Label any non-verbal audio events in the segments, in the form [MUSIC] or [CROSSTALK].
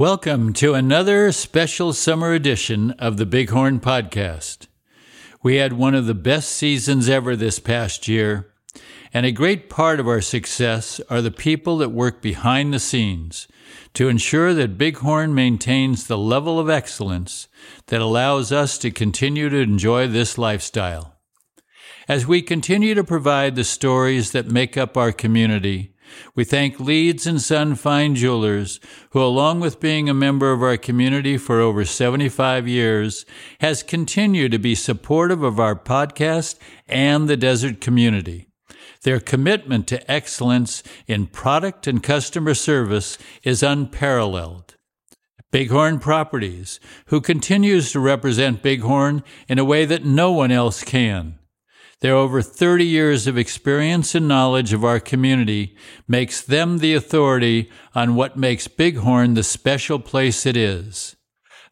Welcome to another special summer edition of the Bighorn Podcast. We had one of the best seasons ever this past year, and a great part of our success are the people that work behind the scenes to ensure that Bighorn maintains the level of excellence that allows us to continue to enjoy this lifestyle. As we continue to provide the stories that make up our community, we thank Leeds and Son Fine Jewelers, who, along with being a member of our community for over 75 years, has continued to be supportive of our podcast and the desert community. Their commitment to excellence in product and customer service is unparalleled. Bighorn Properties, who continues to represent Bighorn in a way that no one else can. Their over 30 years of experience and knowledge of our community makes them the authority on what makes Bighorn the special place it is.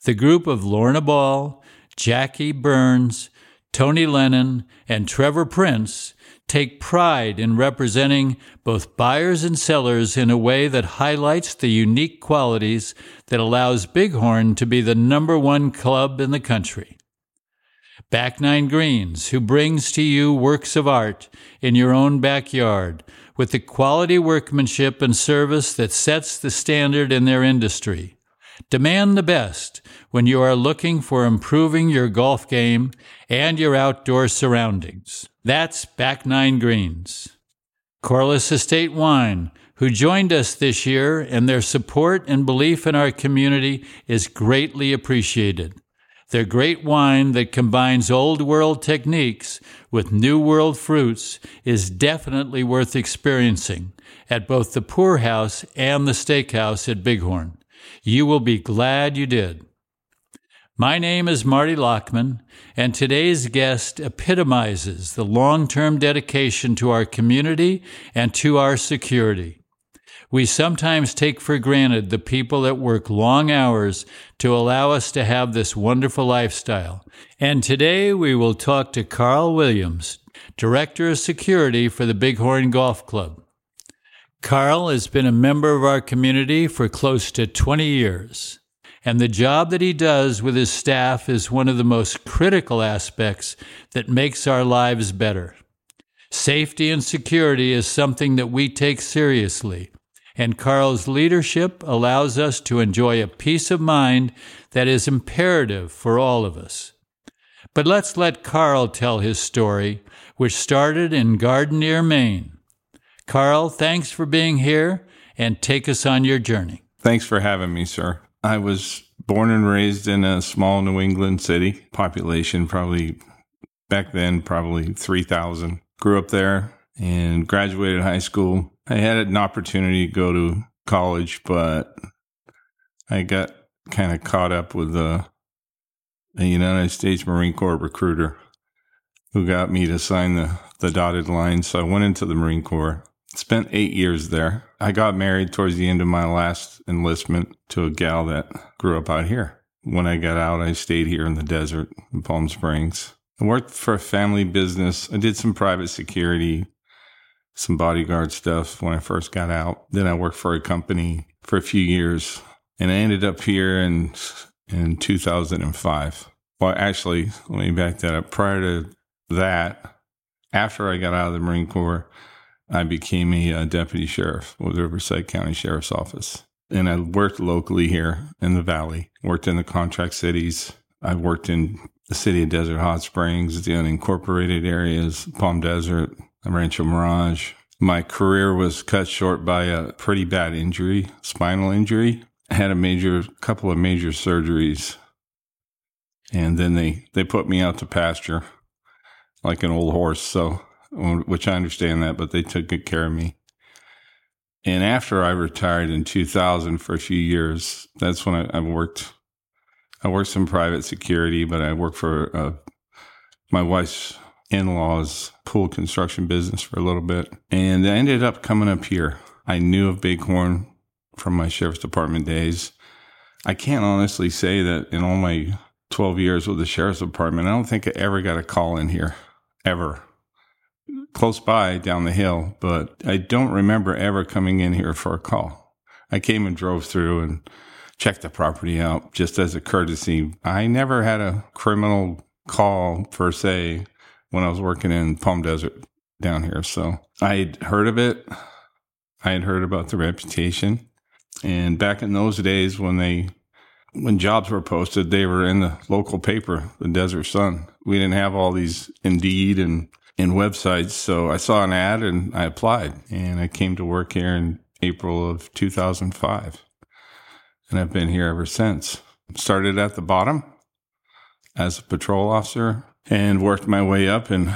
The group of Lorna Ball, Jackie Burns, Tony Lennon, and Trevor Prince take pride in representing both buyers and sellers in a way that highlights the unique qualities that allows Bighorn to be the number one club in the country. Back Nine Greens, who brings to you works of art in your own backyard with the quality workmanship and service that sets the standard in their industry. Demand the best when you are looking for improving your golf game and your outdoor surroundings. That's Back Nine Greens. Corliss Estate Wine, who joined us this year, and their support and belief in our community is greatly appreciated. Their great wine that combines old world techniques with new world fruits is definitely worth experiencing at both the Pour House and the Steakhouse at Bighorn. You will be glad you did. My name is Marty Lockman, and today's guest epitomizes the long term dedication to our community and to our security. We sometimes take for granted the people that work long hours to allow us to have this wonderful lifestyle. And today we will talk to Carl Williams, Director of Security for the Bighorn Golf Club. Carl has been a member of our community for close to 20 years, and the job that he does with his staff is one of the most critical aspects that makes our lives better. Safety and security is something that we take seriously and Carl's leadership allows us to enjoy a peace of mind that is imperative for all of us. But let's let Carl tell his story, which started in Gardiner, Maine. Carl, thanks for being here and take us on your journey. Thanks for having me, sir. I was born and raised in a small New England city, population probably back then, probably 3,000. Grew up there and graduated high school I had an opportunity to go to college, but I got kind of caught up with a, the United States Marine Corps recruiter who got me to sign the, the dotted line. So I went into the Marine Corps, spent eight years there. I got married towards the end of my last enlistment to a gal that grew up out here. When I got out, I stayed here in the desert in Palm Springs. I worked for a family business. I did some private security some bodyguard stuff when I first got out. Then I worked for a company for a few years and I ended up here in in 2005. Well, actually, let me back that up. Prior to that, after I got out of the Marine Corps, I became a, a deputy sheriff with Riverside County Sheriff's Office. And I worked locally here in the Valley, worked in the contract cities. I worked in the city of Desert Hot Springs, the unincorporated areas, Palm Desert, Rancho Mirage. My career was cut short by a pretty bad injury, spinal injury. I had a major, couple of major surgeries. And then they, they put me out to pasture like an old horse. So, which I understand that, but they took good care of me. And after I retired in 2000 for a few years, that's when I, I worked. I worked some private security, but I worked for uh, my wife's in laws pool construction business for a little bit. And I ended up coming up here. I knew of Bighorn from my sheriff's department days. I can't honestly say that in all my 12 years with the sheriff's department, I don't think I ever got a call in here, ever. Close by down the hill, but I don't remember ever coming in here for a call. I came and drove through and checked the property out just as a courtesy. I never had a criminal call per se when I was working in Palm Desert down here. So I had heard of it. I had heard about the reputation. And back in those days when they when jobs were posted, they were in the local paper, the Desert Sun. We didn't have all these Indeed and in websites. So I saw an ad and I applied and I came to work here in April of 2005. And I've been here ever since. Started at the bottom as a patrol officer and worked my way up. And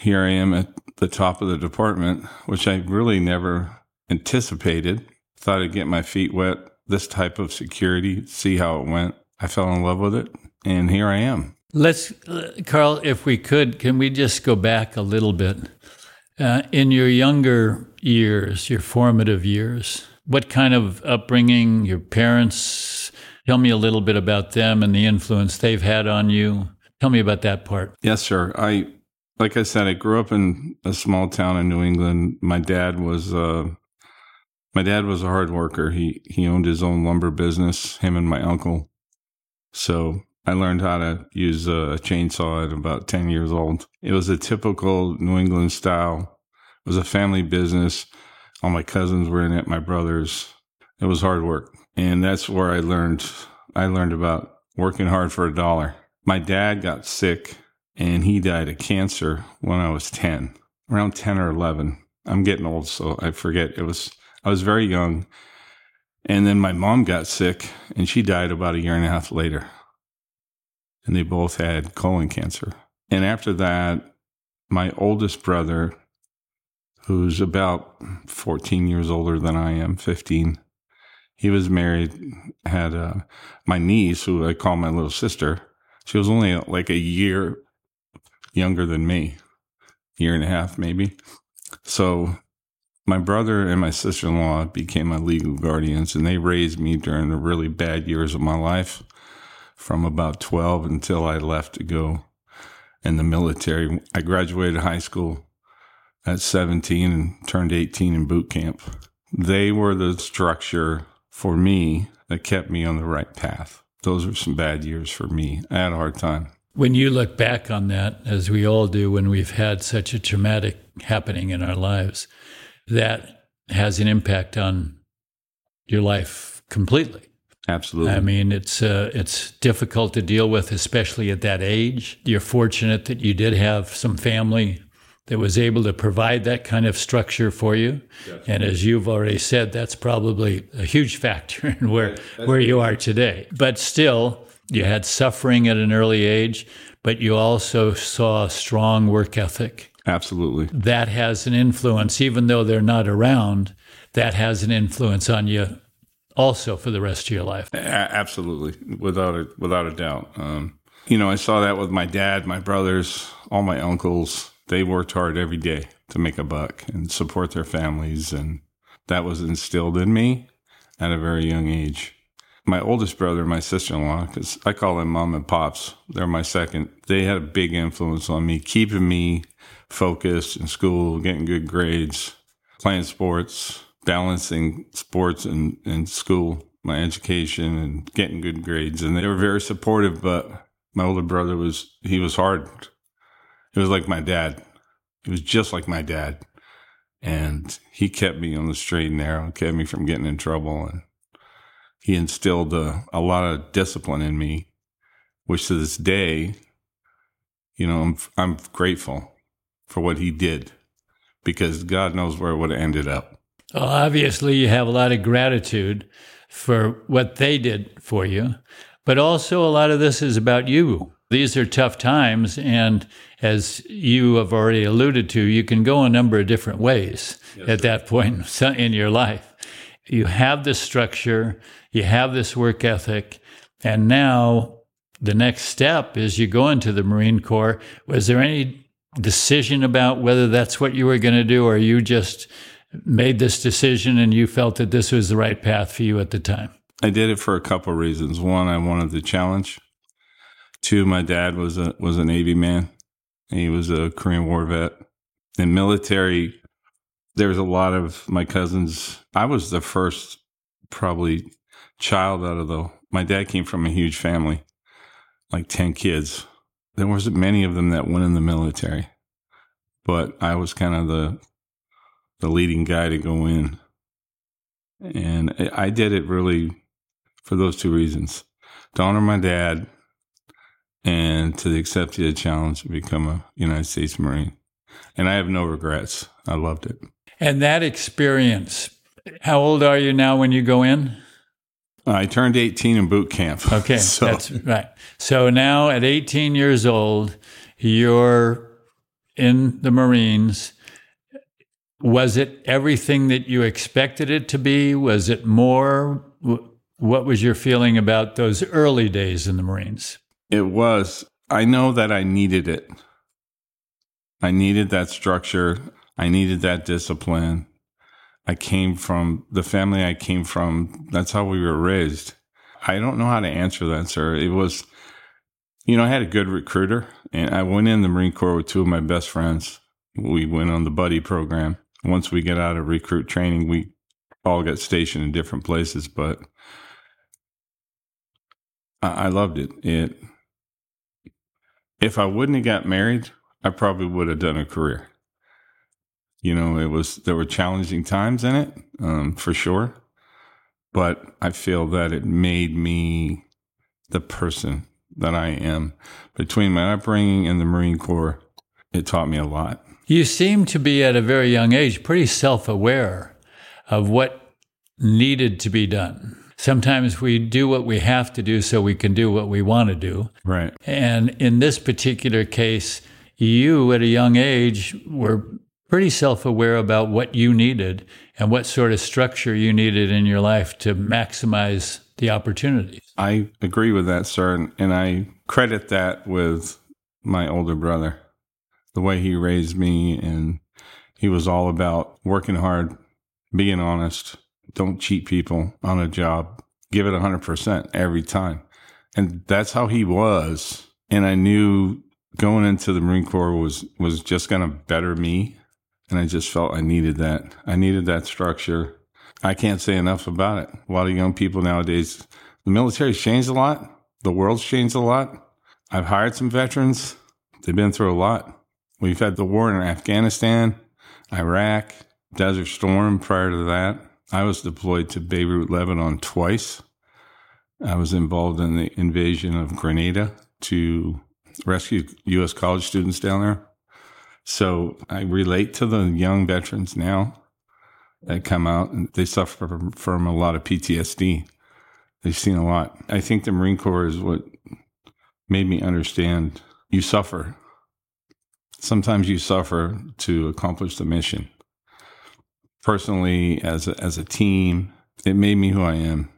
here I am at the top of the department, which I really never anticipated. Thought I'd get my feet wet, this type of security, see how it went. I fell in love with it. And here I am. Let's, uh, Carl, if we could, can we just go back a little bit? Uh, in your younger years, your formative years, what kind of upbringing, your parents, tell me a little bit about them and the influence they've had on you. Tell me about that part. Yes, sir. I, like I said, I grew up in a small town in New England. My dad was, uh, my dad was a hard worker. He, he owned his own lumber business, him and my uncle. So I learned how to use a chainsaw at about 10 years old. It was a typical New England style. It was a family business. All my cousins were in it, my brothers. It was hard work. And that's where I learned I learned about working hard for a dollar. My dad got sick and he died of cancer when I was 10, around 10 or 11. I'm getting old, so I forget. It was I was very young. And then my mom got sick and she died about a year and a half later and they both had colon cancer. And after that, my oldest brother, who's about 14 years older than I am, 15, he was married, had uh, my niece, who I call my little sister. She was only like a year younger than me, year and a half maybe. So my brother and my sister in law became my legal guardians, and they raised me during the really bad years of my life from about 12 until I left to go in the military. I graduated high school at 17 and turned 18 in boot camp. They were the structure for me that kept me on the right path. Those were some bad years for me. I had a hard time. When you look back on that, as we all do when we've had such a traumatic happening in our lives, that has an impact on your life completely. Absolutely. I mean, it's uh, it's difficult to deal with, especially at that age. You're fortunate that you did have some family that was able to provide that kind of structure for you. And as you've already said, that's probably a huge factor in where where you are today. But still, you had suffering at an early age, but you also saw a strong work ethic. Absolutely. That has an influence, even though they're not around. That has an influence on you also for the rest of your life. A- absolutely, without a without a doubt. Um, you know, I saw that with my dad, my brothers, all my uncles. They worked hard every day to make a buck and support their families, and that was instilled in me at a very young age. My oldest brother, my sister in law, because I call them mom and pops, they're my second. They had a big influence on me, keeping me focused in school, getting good grades, playing sports, balancing sports and, and school, my education and getting good grades. And they were very supportive, but my older brother was, he was hard. He was like my dad. It was just like my dad. And he kept me on the straight and narrow, kept me from getting in trouble. And he instilled a, a lot of discipline in me, which to this day, you know, I'm, I'm grateful for what he did because God knows where it would have ended up. Well, obviously, you have a lot of gratitude for what they did for you, but also a lot of this is about you. These are tough times, and as you have already alluded to, you can go a number of different ways yes, at sir. that point [LAUGHS] in your life. You have this structure, you have this work ethic, and now the next step is you go into the Marine Corps. Was there any decision about whether that's what you were going to do, or you just made this decision and you felt that this was the right path for you at the time? I did it for a couple of reasons. One, I wanted the challenge. Two, my dad was a was a Navy man. He was a Korean War vet. In military, there was a lot of my cousins. I was the first, probably child out of the. My dad came from a huge family, like 10 kids. There wasn't many of them that went in the military, but I was kind of the the leading guy to go in. And I did it really for those two reasons to honor my dad and to accept the challenge to become a United States Marine. And I have no regrets. I loved it. And that experience, how old are you now when you go in? I turned 18 in boot camp. [LAUGHS] Okay, so. that's right. So now at 18 years old, you're in the Marines. Was it everything that you expected it to be? Was it more? What was your feeling about those early days in the Marines? It was. I know that I needed it. I needed that structure. I needed that discipline. I came from the family I came from. That's how we were raised. I don't know how to answer that, sir. It was, you know, I had a good recruiter and I went in the Marine Corps with two of my best friends. We went on the buddy program. Once we get out of recruit training, we all got stationed in different places, but I, I loved it. It, if I wouldn't have got married, I probably would have done a career you know, it was there were challenging times in it um, for sure, but I feel that it made me the person that I am. Between my upbringing and the Marine Corps, it taught me a lot. You seem to be at a very young age pretty self aware of what needed to be done. Sometimes we do what we have to do so we can do what we want to do. Right. And in this particular case, you at a young age were pretty self aware about what you needed and what sort of structure you needed in your life to maximize the opportunities. I agree with that, sir. And I credit that with my older brother, the way he raised me. And he was all about working hard, being honest, don't cheat people on a job, give it 100% every time. And that's how he was. And I knew going into the Marine Corps was, was just going to better me and I just felt I needed that. I needed that structure. I can't say enough about it. A lot of young people nowadays, the military's changed a lot. The world's changed a lot. I've hired some veterans. They've been through a lot. We've had the war in Afghanistan, Iraq, Desert Storm prior to that. I was deployed to Beirut, Lebanon twice. I was involved in the invasion of Grenada to rescue U.S. college students down there. So I relate to the young veterans now that come out and they suffer from, from a lot of PTSD. They've seen a lot. I think the Marine Corps is what made me understand you suffer. Sometimes you suffer to accomplish the mission. Personally, as a, as a team, it made me who I am.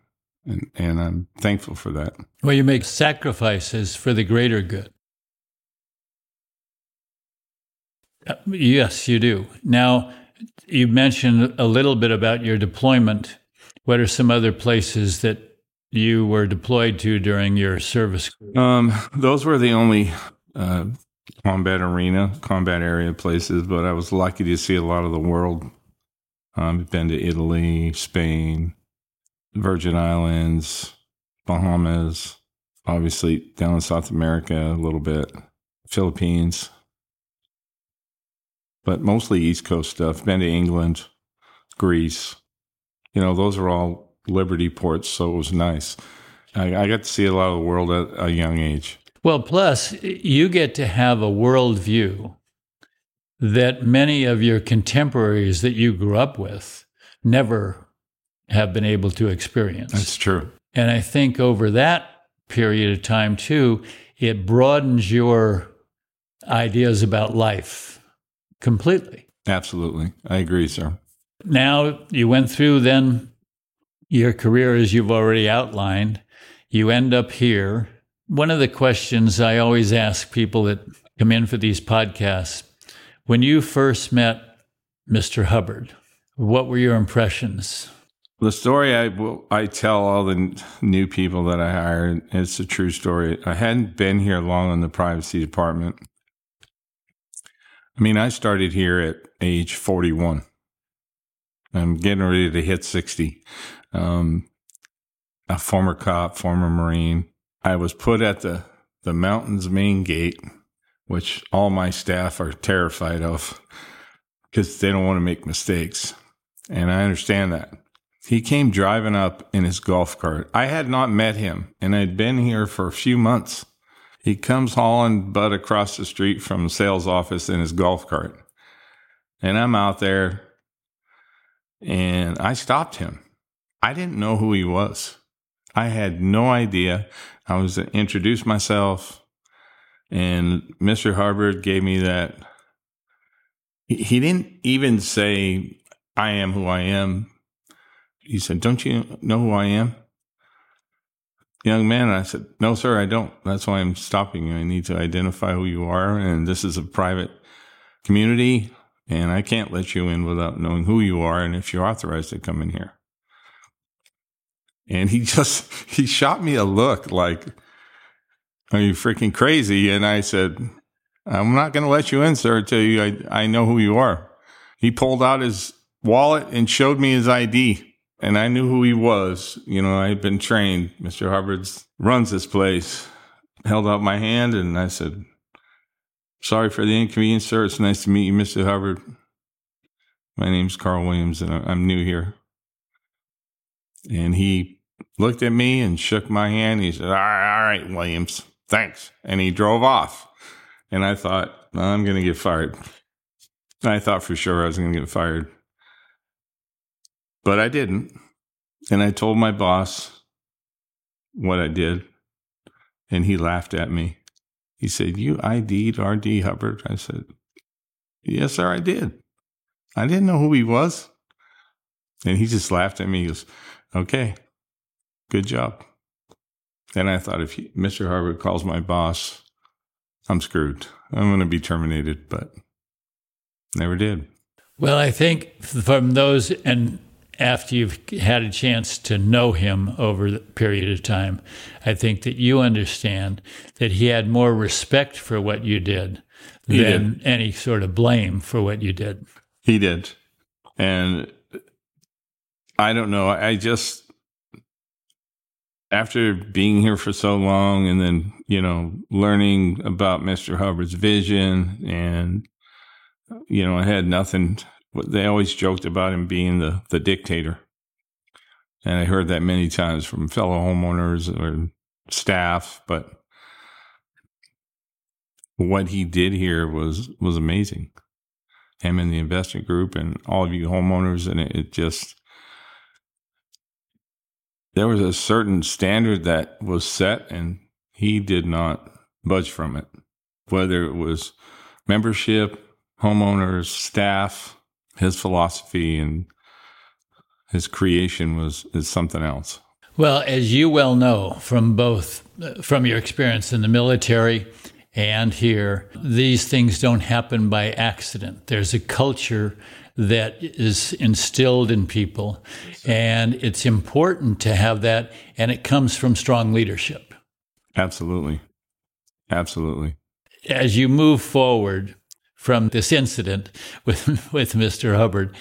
And, and I'm thankful for that. Well, you make sacrifices for the greater good. Uh, yes, you do. Now, you mentioned a little bit about your deployment. What are some other places that you were deployed to during your service? Um, those were the only uh, combat arena, combat area places, but I was lucky to see a lot of the world. Um, I've been to Italy, Spain, Virgin Islands, Bahamas, obviously down in South America a little bit, Philippines but mostly East Coast stuff. Been to England, Greece. You know, those are all Liberty ports, so it was nice. I, I got to see a lot of the world at a young age. Well, plus, you get to have a worldview that many of your contemporaries that you grew up with never have been able to experience. That's true. And I think over that period of time, too, it broadens your ideas about life completely. Absolutely. I agree, sir. Now, you went through then your career as you've already outlined. You end up here. One of the questions I always ask people that come in for these podcasts when you first met Mr. Hubbard, what were your impressions? The story I I tell all the new people that I hire, it's a true story. I hadn't been here long in the privacy department. I mean, I started here at age 41. I'm getting ready to hit 60. Um, a former cop, former Marine. I was put at the, the mountain's main gate, which all my staff are terrified of because they don't want to make mistakes. And I understand that. He came driving up in his golf cart. I had not met him and I'd been here for a few months. He comes hauling butt across the street from the sales office in his golf cart. And I'm out there and I stopped him. I didn't know who he was. I had no idea. I was to introduce myself and Mr. Hubbard gave me that. He didn't even say, I am who I am. He said, Don't you know who I am? Young man, I said, No, sir, I don't. That's why I'm stopping you. I need to identify who you are. And this is a private community, and I can't let you in without knowing who you are and if you're authorized to come in here. And he [LAUGHS] just, he shot me a look like, Are you freaking crazy? And I said, I'm not going to let you in, sir, until you, I, I know who you are. He pulled out his wallet and showed me his ID. And I knew who he was. You know, I had been trained. Mr. Hubbard's runs this place. Held out my hand and I said, Sorry for the inconvenience, sir. It's nice to meet you, Mr. Hubbard. My name's Carl Williams and I'm new here. And he looked at me and shook my hand. He said, All right, all right Williams, thanks. And he drove off. And I thought, I'm going to get fired. I thought for sure I was going to get fired. But I didn't. And I told my boss what I did. And he laughed at me. He said, You ID'd RD Hubbard? I said, Yes, sir, I did. I didn't know who he was. And he just laughed at me. He goes, Okay, good job. Then I thought, if he, Mr. Hubbard calls my boss, I'm screwed. I'm going to be terminated, but never did. Well, I think from those, and after you've had a chance to know him over the period of time, I think that you understand that he had more respect for what you did He than did. any sort of blame for what you did. He did. And I don't know. I just, after being here for so long and then, you know, learning about Mr. Hubbard's vision and, you know, I had nothing. They always joked about him being the, the dictator. And I heard that many times from fellow homeowners or staff, but what he did here was, was amazing. Him and the investment group and all of you homeowners. And it, it just, there was a certain standard that was set and he did not budge from it, whether it was membership, homeowners, staff, his philosophy and his creation was is something else. Well, as you well know from both uh, from your experience in the military and here, these things don't happen by accident. There's a culture that is instilled in people, and it's important to have that, and it comes from strong leadership. Absolutely. Absolutely. As you move forward from this incident [LAUGHS] with with Mr. Hubbard,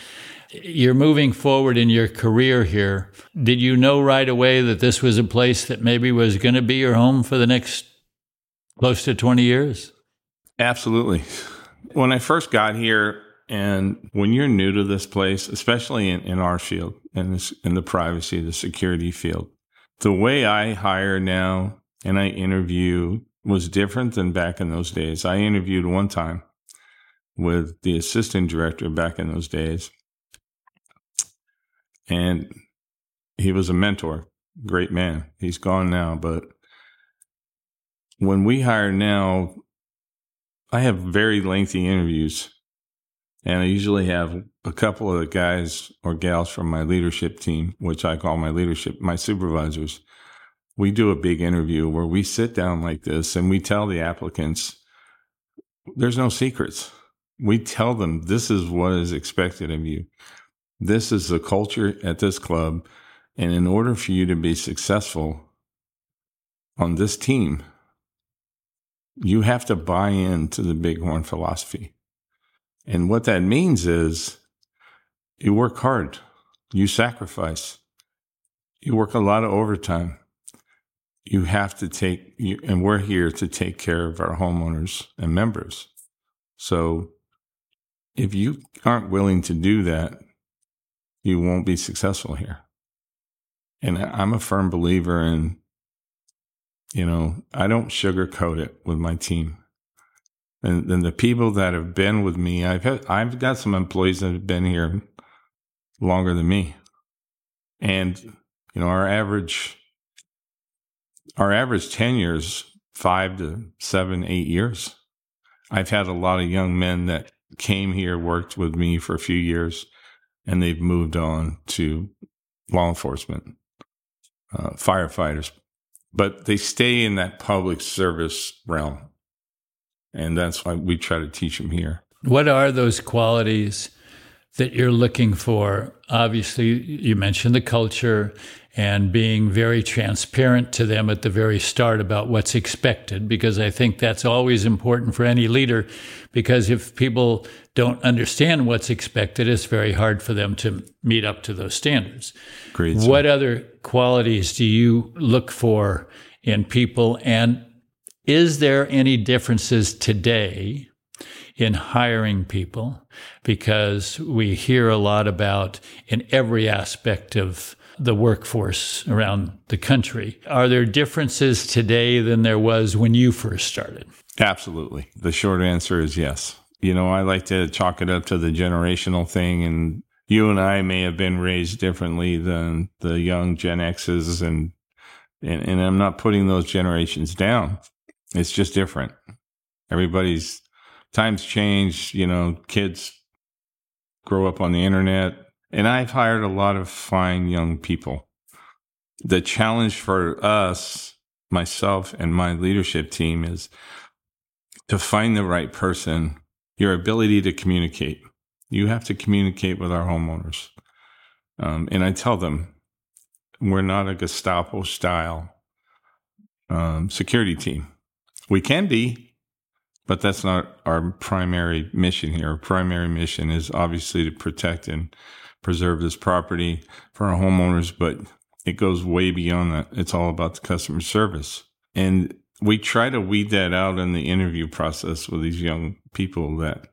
you're moving forward in your career here. Did you know right away that this was a place that maybe was going to be your home for the next close to 20 years? Absolutely. When I first got here, and when you're new to this place, especially in, in our field, in, in the privacy, the security field, the way I hire now and I interview was different than back in those days. I interviewed one time with the assistant director back in those days, and he was a mentor, great man. He's gone now, but when we hire now, I have very lengthy interviews, and I usually have a couple of the guys or gals from my leadership team, which I call my leadership, my supervisors. We do a big interview where we sit down like this and we tell the applicants there's no secrets. We tell them this is what is expected of you. This is the culture at this club. And in order for you to be successful on this team, you have to buy into the Bighorn philosophy. And what that means is you work hard, you sacrifice, you work a lot of overtime. You have to take, and we're here to take care of our homeowners and members. So if you aren't willing to do that, you won't be successful here. And I'm a firm believer in, you know, I don't sugarcoat it with my team. And then the people that have been with me, I've had, I've got some employees that have been here longer than me. And, you know, our average, our average tenure is five to seven, eight years. I've had a lot of young men that came here, worked with me for a few years, and they've moved on to law enforcement, uh, firefighters, but they stay in that public service realm. And that's why we try to teach them here. What are those qualities that you're looking for? Obviously, you mentioned the culture and being very transparent to them at the very start about what's expected, because I think that's always important for any leader. Because if people don't understand what's expected, it's very hard for them to meet up to those standards. Great. What other qualities do you look for in people? And is there any differences today in hiring people? Because we hear a lot about in every aspect of the workforce around the country. Are there differences today than there was when you first started? Absolutely. The short answer is yes. You know, I like to chalk it up to the generational thing and you and I may have been raised differently than the young Gen X's and and, and I'm not putting those generations down. It's just different. Everybody's times change, you know, kids grow up on the internet, and I've hired a lot of fine young people. The challenge for us, myself and my leadership team, is to find the right person, your ability to communicate. You have to communicate with our homeowners. Um, and I tell them, we're not a Gestapo style um, security team. We can be, but that's not our primary mission here. Our primary mission is obviously to protect and preserve this property for our homeowners, but it goes way beyond that. It's all about the customer service. And we try to weed that out in the interview process with these young people that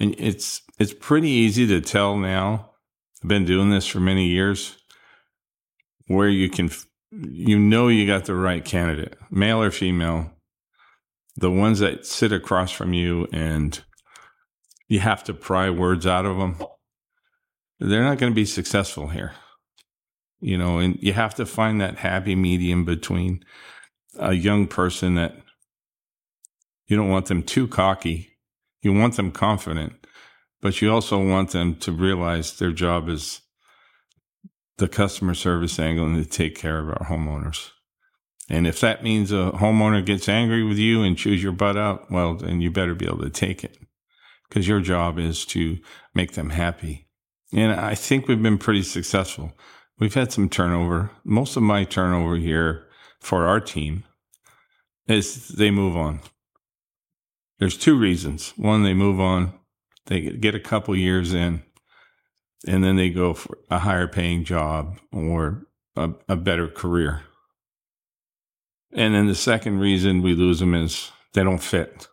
and it's it's pretty easy to tell now. I've been doing this for many years where you can you know you got the right candidate, male or female. The ones that sit across from you and you have to pry words out of them they're not going to be successful here. You know, and you have to find that happy medium between a young person that you don't want them too cocky. You want them confident, but you also want them to realize their job is the customer service angle and to take care of our homeowners. And if that means a homeowner gets angry with you and chews your butt out, well, then you better be able to take it because your job is to make them happy and I think we've been pretty successful. We've had some turnover. Most of my turnover here for our team is they move on. There's two reasons. One, they move on, they get a couple years in, and then they go for a higher paying job or a, a better career. And then the second reason we lose them is they don't fit.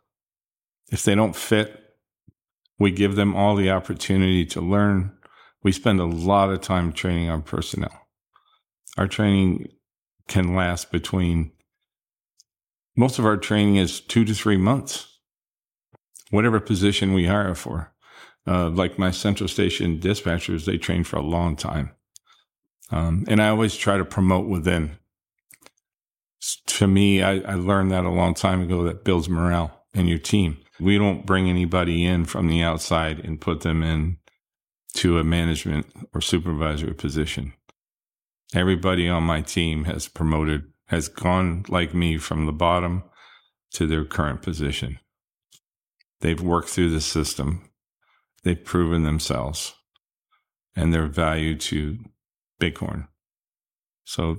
If they don't fit, we give them all the opportunity to learn, we spend a lot of time training our personnel. Our training can last between most of our training is two to three months, whatever position we hire for. Uh, like my central station dispatchers, they train for a long time. Um, and I always try to promote within. To me, I, I learned that a long time ago that builds morale in your team. We don't bring anybody in from the outside and put them in to a management or supervisory position. Everybody on my team has promoted, has gone like me from the bottom to their current position. They've worked through the system. They've proven themselves and their value to Bighorn. So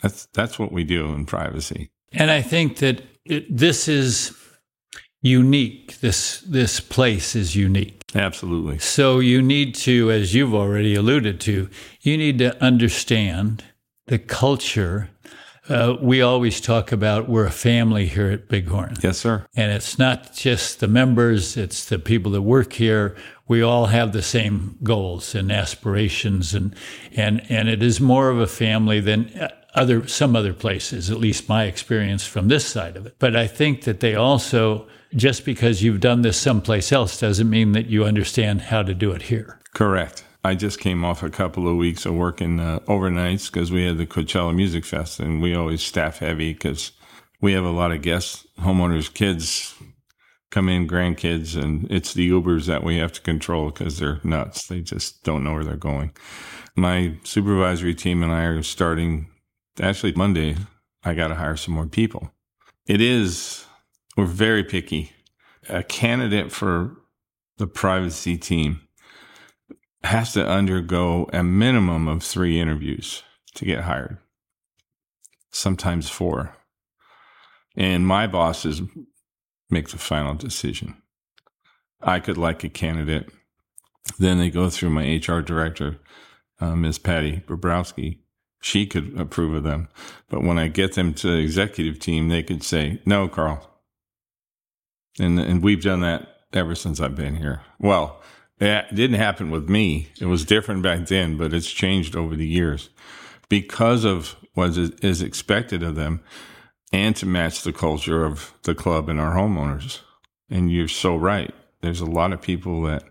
that's that's what we do in privacy. And I think that it, this is unique. This this place is unique. Absolutely. So you need to, as you've already alluded to, you need to understand the culture, uh, we always talk about we're a family here at Bighorn. Yes, sir. And it's not just the members, it's the people that work here. We all have the same goals and aspirations and and and it is more of a family than other some other places, at least my experience from this side of it. But I think that they also just because you've done this someplace else doesn't mean that you understand how to do it here. Correct. I just came off a couple of weeks of working uh, overnights because we had the Coachella Music Fest, and we always staff heavy because we have a lot of guests, homeowners, kids come in, grandkids, and it's the Ubers that we have to control because they're nuts. They just don't know where they're going. My supervisory team and I are starting actually Monday. I got to hire some more people. It is, we're very picky. A candidate for the privacy team has to undergo a minimum of three interviews to get hired, sometimes four. And my bosses make the final decision. I could like a candidate. Then they go through my HR director, uh, Ms. Patty Bobrowski. She could approve of them. But when I get them to the executive team, they could say, no, Carl. And, and we've done that ever since I've been here. Well, it didn't happen with me. It was different back then, but it's changed over the years because of what is expected of them and to match the culture of the club and our homeowners. And you're so right. There's a lot of people that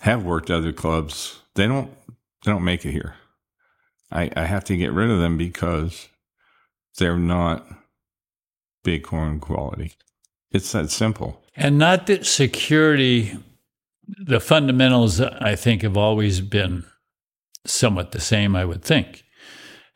have worked other clubs. They don't, they don't make it here. I, I have to get rid of them because they're not bighorn quality. It's that simple. And not that security the fundamentals, I think, have always been somewhat the same, I would think.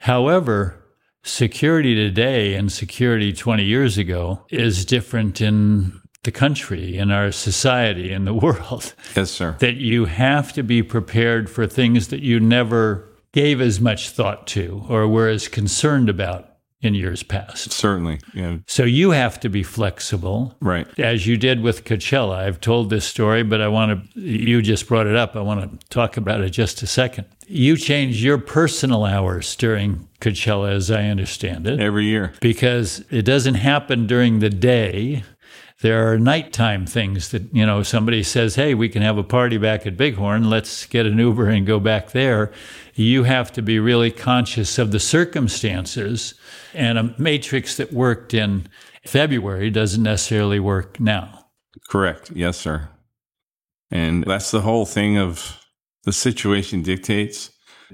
However, security today and security 20 years ago is different in the country, in our society, in the [LAUGHS] world. Yes, sir. That you have to be prepared for things that you never gave as much thought to or were as concerned about in years past. Certainly. Yeah. So you have to be flexible. Right. As you did with Coachella. I've told this story, but I want to, you just brought it up. I want to talk about it just a second. You change your personal hours during Coachella, as I understand it. Every year. Because it doesn't happen during the day there are nighttime things that, you know, somebody says, hey, we can have a party back at Bighorn. Let's get an Uber and go back there. You have to be really conscious of the circumstances. And a matrix that worked in February doesn't necessarily work now. Correct. Yes, sir. And that's the whole thing of the situation dictates.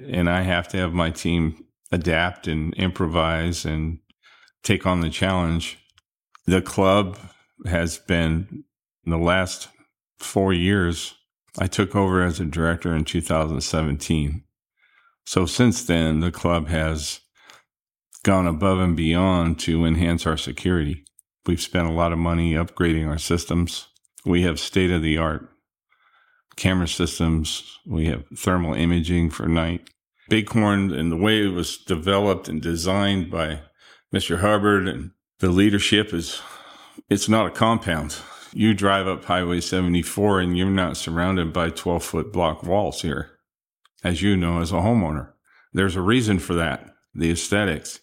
And I have to have my team adapt and improvise and take on the challenge. The club has been in the last four years. I took over as a director in 2017. So since then, the club has gone above and beyond to enhance our security. We've spent a lot of money upgrading our systems. We have state of the art camera systems. We have thermal imaging for night. Bighorn and the way it was developed and designed by Mr. Hubbard and the leadership is it's not a compound. You drive up Highway 74 and you're not surrounded by 12 foot block walls here, as you know, as a homeowner. There's a reason for that, the aesthetics.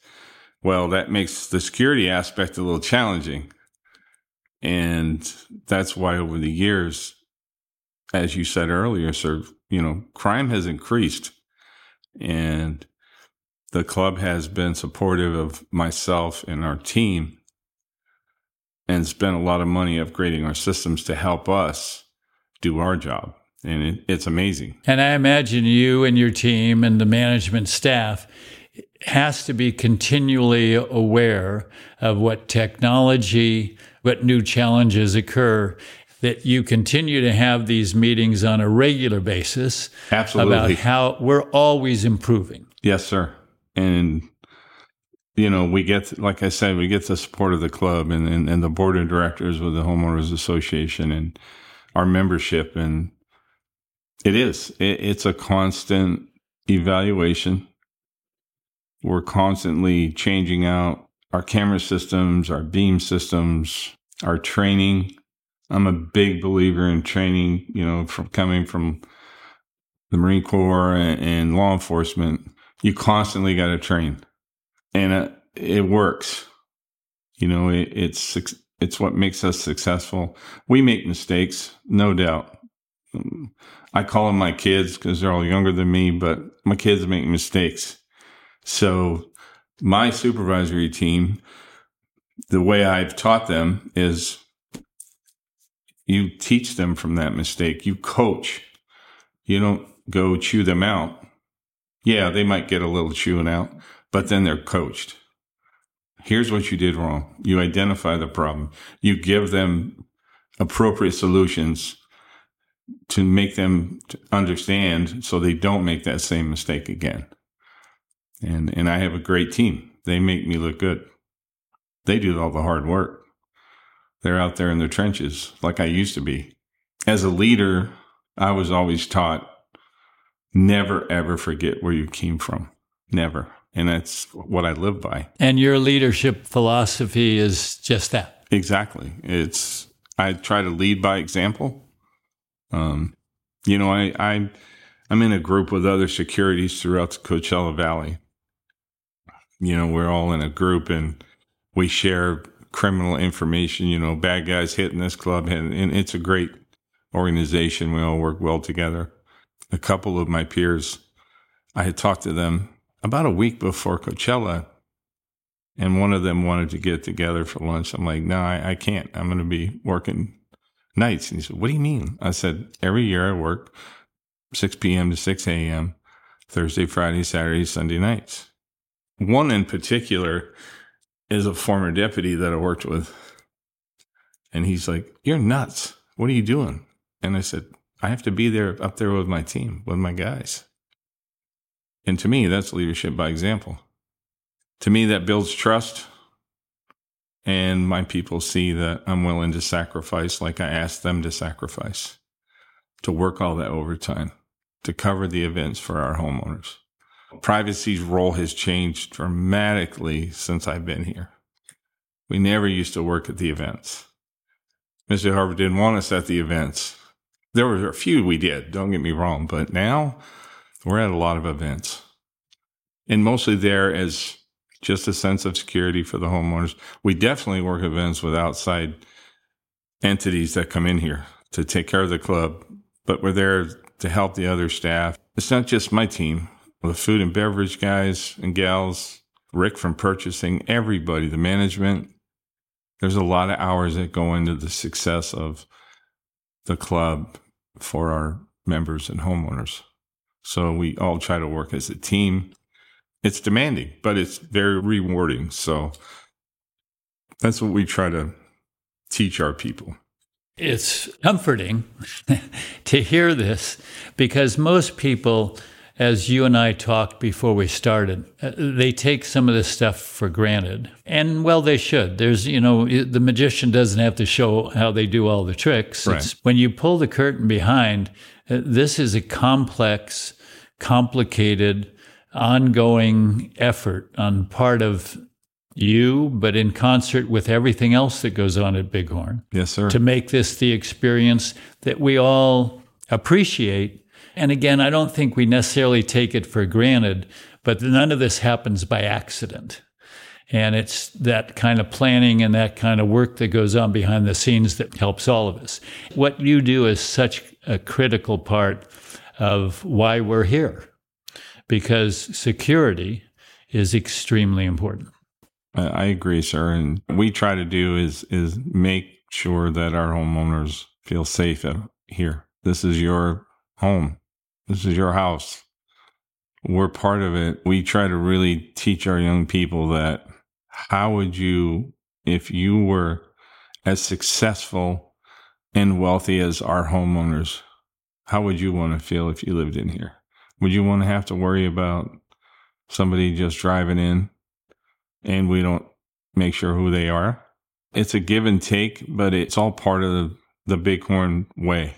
Well, that makes the security aspect a little challenging. And that's why over the years, as you said earlier, sir, you know, crime has increased and the club has been supportive of myself and our team and spent a lot of money upgrading our systems to help us do our job. And it, it's amazing. And I imagine you and your team and the management staff has to be continually aware of what technology, what new challenges occur, that you continue to have these meetings on a regular basis. Absolutely. About how we're always improving. Yes, sir. And you know, we get, like I said, we get the support of the club and, and, and the board of directors with the homeowners association and our membership. And it is, it, it's a constant evaluation. We're constantly changing out our camera systems, our beam systems, our training. I'm a big believer in training, you know, from coming from the Marine Corps and, and law enforcement you constantly got to train, and uh, it works. You know, it, it's it's what makes us successful. We make mistakes, no doubt. I call them my kids because they're all younger than me, but my kids make mistakes. So my supervisory team, the way I've taught them is you teach them from that mistake. You coach. You don't go chew them out. Yeah, they might get a little chewing out, but then they're coached. Here's what you did wrong. You identify the problem. You give them appropriate solutions to make them understand so they don't make that same mistake again. And and I have a great team. They make me look good. They do all the hard work. They're out there in the trenches like I used to be. As a leader, I was always taught never ever forget where you came from. Never. And that's what I live by. And your leadership philosophy is just that. Exactly. It's I try to lead by example. Um, you know, I, I I'm in a group with other securities throughout the Coachella Valley. You know, we're all in a group and we share criminal information. You know, bad guys hitting this club, and, and it's a great organization. We all work well together. A couple of my peers, I had talked to them about a week before Coachella, and one of them wanted to get together for lunch. I'm like, no, I, I can't. I'm going to be working nights. And he said, what do you mean? I said, every year I work 6 p.m. to 6 a.m., Thursday, Friday, Saturday, Sunday nights. One in particular is a former deputy that I worked with. And he's like, You're nuts. What are you doing? And I said, I have to be there up there with my team, with my guys. And to me, that's leadership by example. To me, that builds trust. And my people see that I'm willing to sacrifice like I asked them to sacrifice, to work all that overtime, to cover the events for our homeowners. Privacy's role has changed dramatically since I've been here. We never used to work at the events. Mr. Harvard didn't want us at the events. There were a few we did, don't get me wrong, but now we're at a lot of events. And mostly there as just a sense of security for the homeowners. We definitely work events with outside entities that come in here to take care of the club, but we're there to help the other staff. It's not just my team, the food and beverage guys and gals, Rick from purchasing, everybody, the management. There's a lot of hours that go into the success of the club for our members and homeowners. So we all try to work as a team. It's demanding, but it's very rewarding. So that's what we try to teach our people. It's comforting [LAUGHS] to hear this because most people, as you and I talked before we started, uh, they take some of this stuff for granted. And well, they should. There's, you know, the magician doesn't have to show how they do all the tricks. Right. It's when you pull the curtain behind, Uh, this is a complex, complicated, ongoing effort on part of you, but in concert with everything else that goes on at Bighorn. Yes, sir. To make this the experience that we all appreciate. And again, I don't think we necessarily take it for granted, but none of this happens by accident. And it's that kind of planning and that kind of work that goes on behind the scenes that helps all of us. What you do is such a critical part of why we're here because security is extremely important. I agree, sir. And we try to do is is make sure that our homeowners feel safe here. This is your home. This is your house. We're part of it. We try to really teach our young people that how would you, if you were as successful and wealthy as our homeowners, how would you want to feel if you lived in here? Would you want to have to worry about somebody just driving in and we don't make sure who they are? It's a give and take, but it's all part of the, Bighorn way.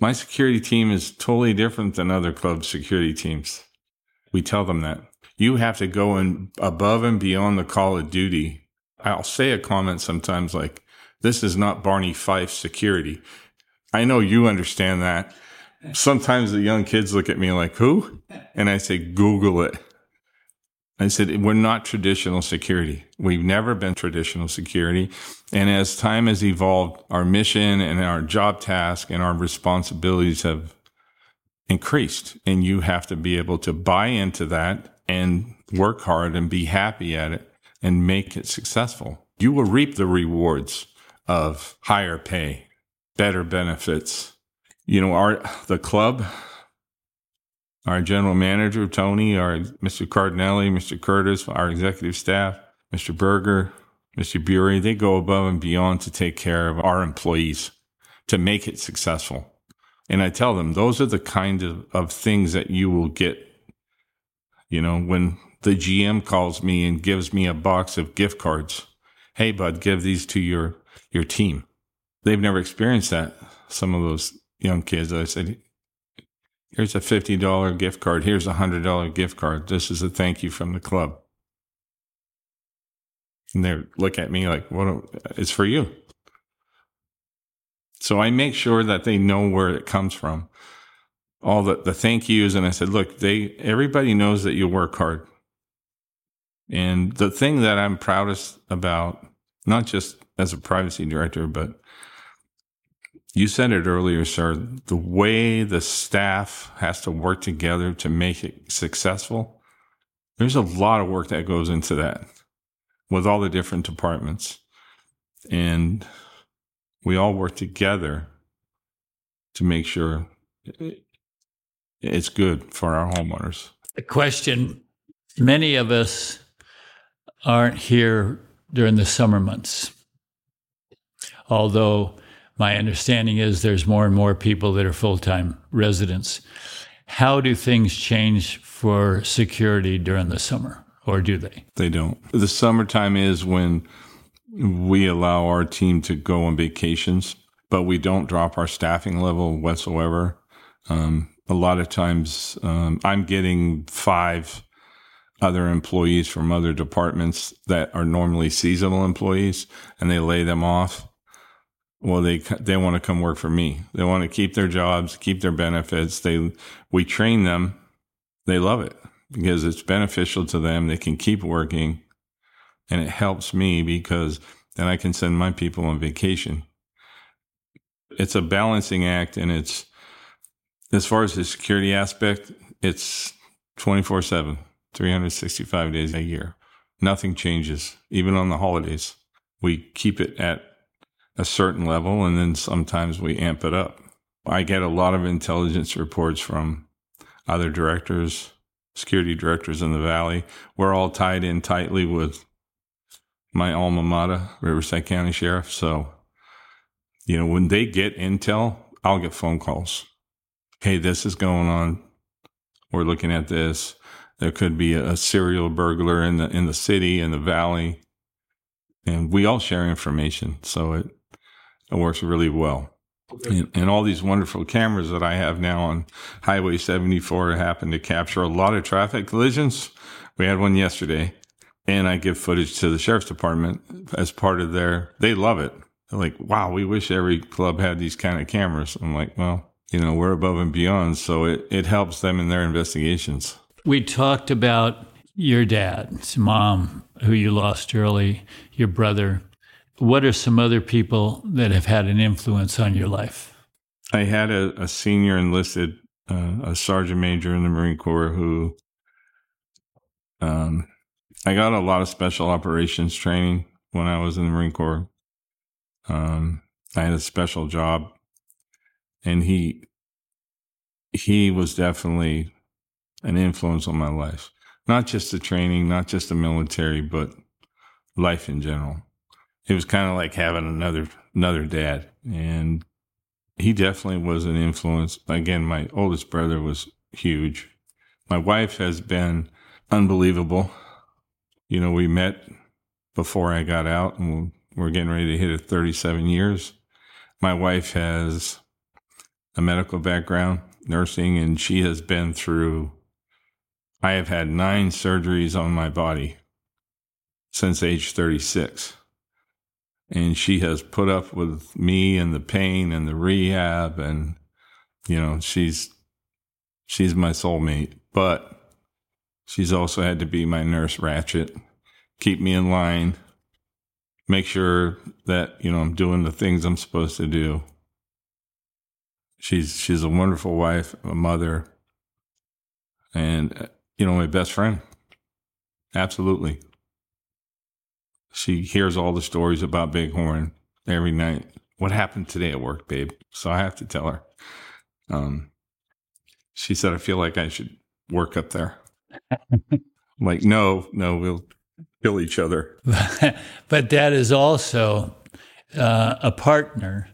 My security team is totally different than other club security teams. We tell them that. You have to go in above and beyond the call of duty. I'll say a comment sometimes like, this is not Barney Fife security. I know you understand that Sometimes the young kids look at me like, who? And I say, Google it. I said, we're not traditional security. We've never been traditional security. And as time has evolved, our mission and our job task and our responsibilities have increased. And you have to be able to buy into that and work hard and be happy at it and make it successful. You will reap the rewards of higher pay, better benefits. You know, our, the club our general manager, Tony, our Mr. Cardinelli, Mr. Curtis, our executive staff, Mr. Berger, Mr. Bury, they go above and beyond to take care of our employees to make it successful. And I tell them those are the kind of, of things that you will get. You know, when the GM calls me and gives me a box of gift cards, hey bud, give these to your your team. They've never experienced that. Some of those young kids, I said, Here's a $50 gift card. Here's a $100 gift card. This is a thank you from the club. And they look at me like, what? It's for you. So I make sure that they know where it comes from. All the, the thank yous. And I said, look, they, everybody knows that you work hard. And the thing that I'm proudest about, not just as a privacy director, but you said it earlier, sir. The way the staff has to work together to make it successful, there's a lot of work that goes into that with all the different departments. And we all work together to make sure it's good for our homeowners. A question many of us aren't here during the summer months. Although my understanding is there's more and more people that are full time residents. How do things change for security during the summer, or do they? They don't. The summertime is when we allow our team to go on vacations, but we don't drop our staffing level whatsoever. Um, a lot of times, um, I'm getting five other employees from other departments that are normally seasonal employees, and they lay them off well they they want to come work for me. They want to keep their jobs keep their benefits. They we train them. They love it because it's beneficial to them. They can keep working. And it helps me because then I can send my people on vacation. It's a balancing act and it's as far as the security aspect it's 24/7 365 days a year. Nothing changes even on the holidays. We keep it at a certain level and then sometimes we amp it up. I get a lot of intelligence reports from other directors, security directors in the valley. We're all tied in tightly with my alma mater, Riverside County Sheriff. So, you know, when they get intel, I'll get phone calls. Hey, this is going on. We're looking at this. There could be a serial burglar in the in the city in the valley, and we all share information. So it it works really well. And, and, all these wonderful cameras that I have now on Highway 74 happen to capture a lot of traffic collisions. We had one yesterday, and I give footage to the sheriff's department as part of their. They love it. They're like, "Wow, we wish every club had these kind of cameras." I'm like, "Well, you know, we're above and beyond, so it it helps them in their investigations." We talked about your dad, mom, who you lost early, your brother. What are some other people that have had an influence on your life? I had a, a senior enlisted, uh, a sergeant major in the Marine Corps who, um, I got a lot of special operations training when I was in the Marine Corps. Um, I had a special job, and he he was definitely an influence on my life. Not just the training, not just the military, but life in general it was kind of like having another another dad, and he definitely was an influence. Again, my oldest brother was huge. My wife has been unbelievable. You know, we met before I got out, and we're getting ready to hit it 37 years. My wife has a medical background, nursing, and she has been through. I have had nine surgeries on my body since age 36 and she has put up with me and the pain and the rehab and you know, she's she's my soulmate, but she's also had to be my nurse Ratched, keep me in line, make sure that, you know, I'm doing the things I'm supposed to do. She's she's a wonderful wife, a mother, and uh, you know, my best friend. Absolutely. She hears all the stories about Bighorn every night. What happened today at work, babe? So I have to tell her. Um, she said, I feel like I should work up there. I'm [LAUGHS] like, no, no, we'll kill each other. [LAUGHS] but that is also uh, a partner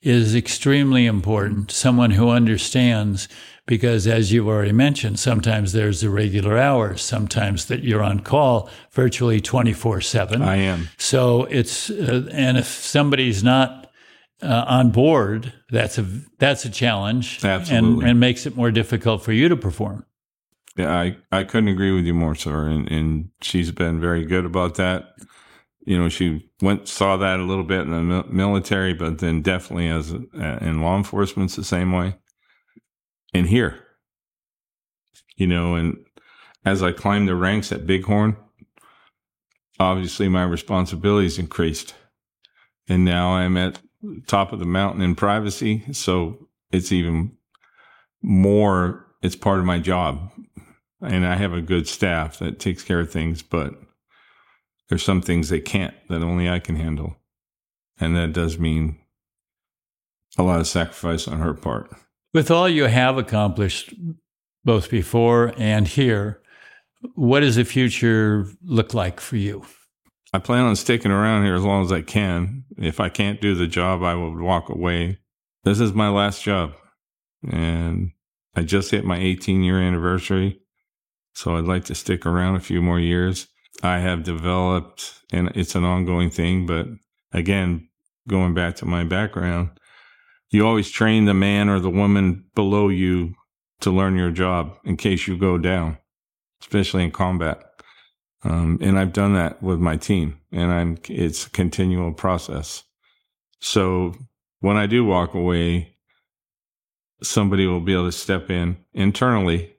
is extremely important. Someone who understands, because as you've already mentioned, sometimes there's irregular hours, sometimes that you're on call virtually 24 7. I am. So it's, uh, and if somebody's not uh, on board, that's a that's a challenge, Absolutely. and and makes it more difficult for you to perform. Yeah, I, I couldn't agree with you more, sir. And, and she's been very good about that. You know, she went saw that a little bit in the military, but then definitely as a, in law enforcement, it's the same way. And here, you know, and as I climbed the ranks at Bighorn, obviously my responsibilities increased, and now I'm at top of the mountain in privacy. So it's even more, it's part of my job. And I have a good staff that takes care of things, but there's some things they can't that only I can handle. And that does mean a lot of sacrifice on her part. With all you have accomplished, both before and here, what does the future look like for you? I plan on sticking around here as long as I can. If I can't do the job, I will walk away. This is my last job. And I just hit my 18 year anniversary. So I'd like to stick around a few more years. I have developed, and it's an ongoing thing, but again, going back to my background, you always train the man or the woman below you to learn your job in case you go down, especially in combat. Um, and I've done that with my team, and I'm it's a continual process. So when I do walk away, somebody will be able to step in internally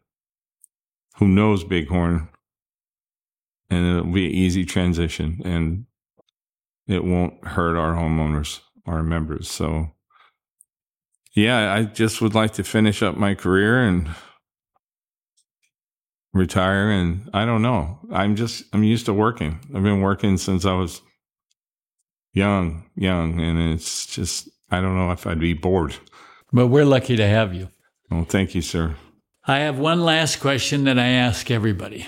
who knows Bighorn, and it'll be an easy transition, and it won't hurt our homeowners, our members. So, yeah, I just would like to finish up my career and retire and I don't know. I'm just I'm used to working. I've been working since I was young, young, and it's just I don't know if I'd be bored. But we're lucky to have you. Well, thank you, sir. I have one last question that I ask everybody.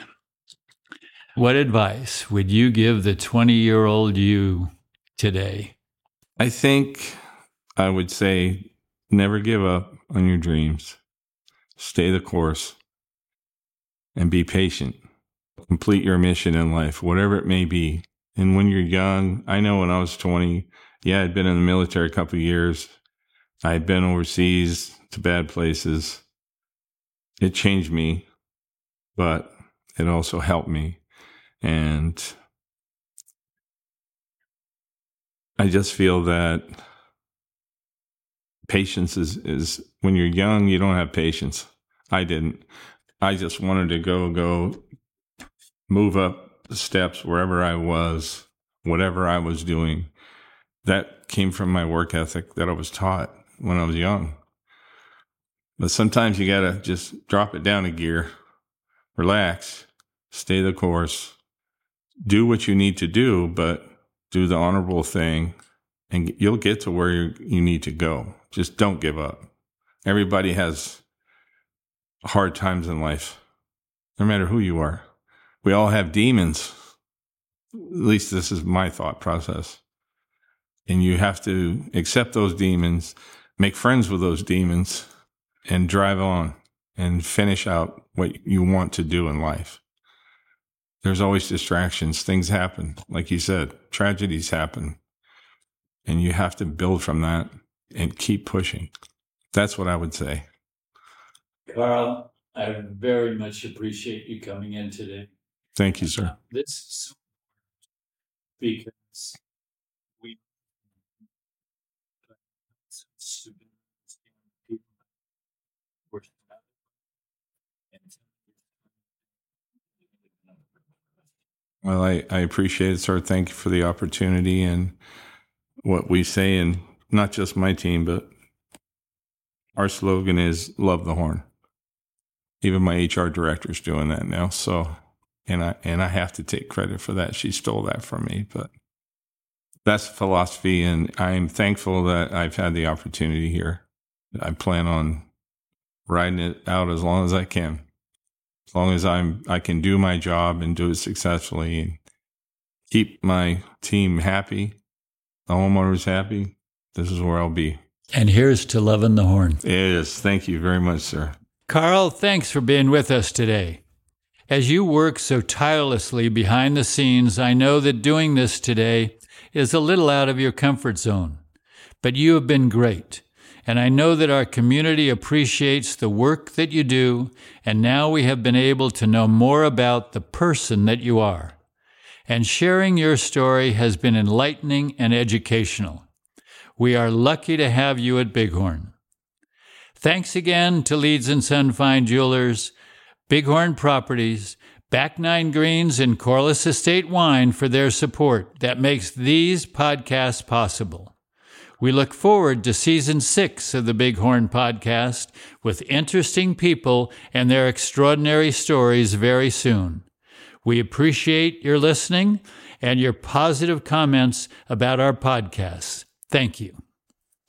What advice would you give the 20 year old you today? I think I would say never give up on your dreams. Stay the course and be patient. Complete your mission in life, whatever it may be. And when you're young, I know when I was 20, yeah, I'd been in the military a couple years. I'd been overseas to bad places. It changed me, but it also helped me. And I just feel that patience is, is when you're young, you don't have patience. I didn't. I just wanted to go, go move up the steps wherever I was, whatever I was doing. That came from my work ethic that I was taught when I was young. But sometimes you got to just drop it down a gear, relax, stay the course, do what you need to do, but do the honorable thing, and you'll get to where you need to go. Just don't give up. Everybody has hard times in life, no matter who you are. We all have demons. At least this is my thought process. And you have to accept those demons, make friends with those demons, and drive on and finish out what you want to do in life. There's always distractions. Things happen. Like you said, tragedies happen and you have to build from that and keep pushing. That's what I would say. Carl, I very much appreciate you coming in today. Thank you, sir. Uh, this is because we well, I, I appreciate it, sir. Thank you for the opportunity and what we say, and not just my team, but our slogan is "Love the Horn." Even my HR director is doing that now. So, and I and I have to take credit for that. She stole that from me, but that's philosophy, and I'm thankful that I've had the opportunity here. I plan on riding it out as long as I can, as long as I'm I can do my job and do it successfully and keep my team happy, the homeowners happy. This is where I'll be. And here's to loving the horn. It is. Thank you very much, sir. Carl, thanks for being with us today. As you work so tirelessly behind the scenes, I know that doing this today is a little out of your comfort zone. But you have been great. And I know that our community appreciates the work that you do, and now we have been able to know more about the person that you are. And sharing your story has been enlightening and educational. We are lucky to have you at Bighorn. Thanks again to Leeds and Son Fine Jewelers, Bighorn Properties, Back Nine Greens, and Corliss Estate Wine for their support that makes these podcasts possible. We look forward to season six of the Bighorn podcast with interesting people and their extraordinary stories very soon. We appreciate your listening and your positive comments about our podcasts. Thank you.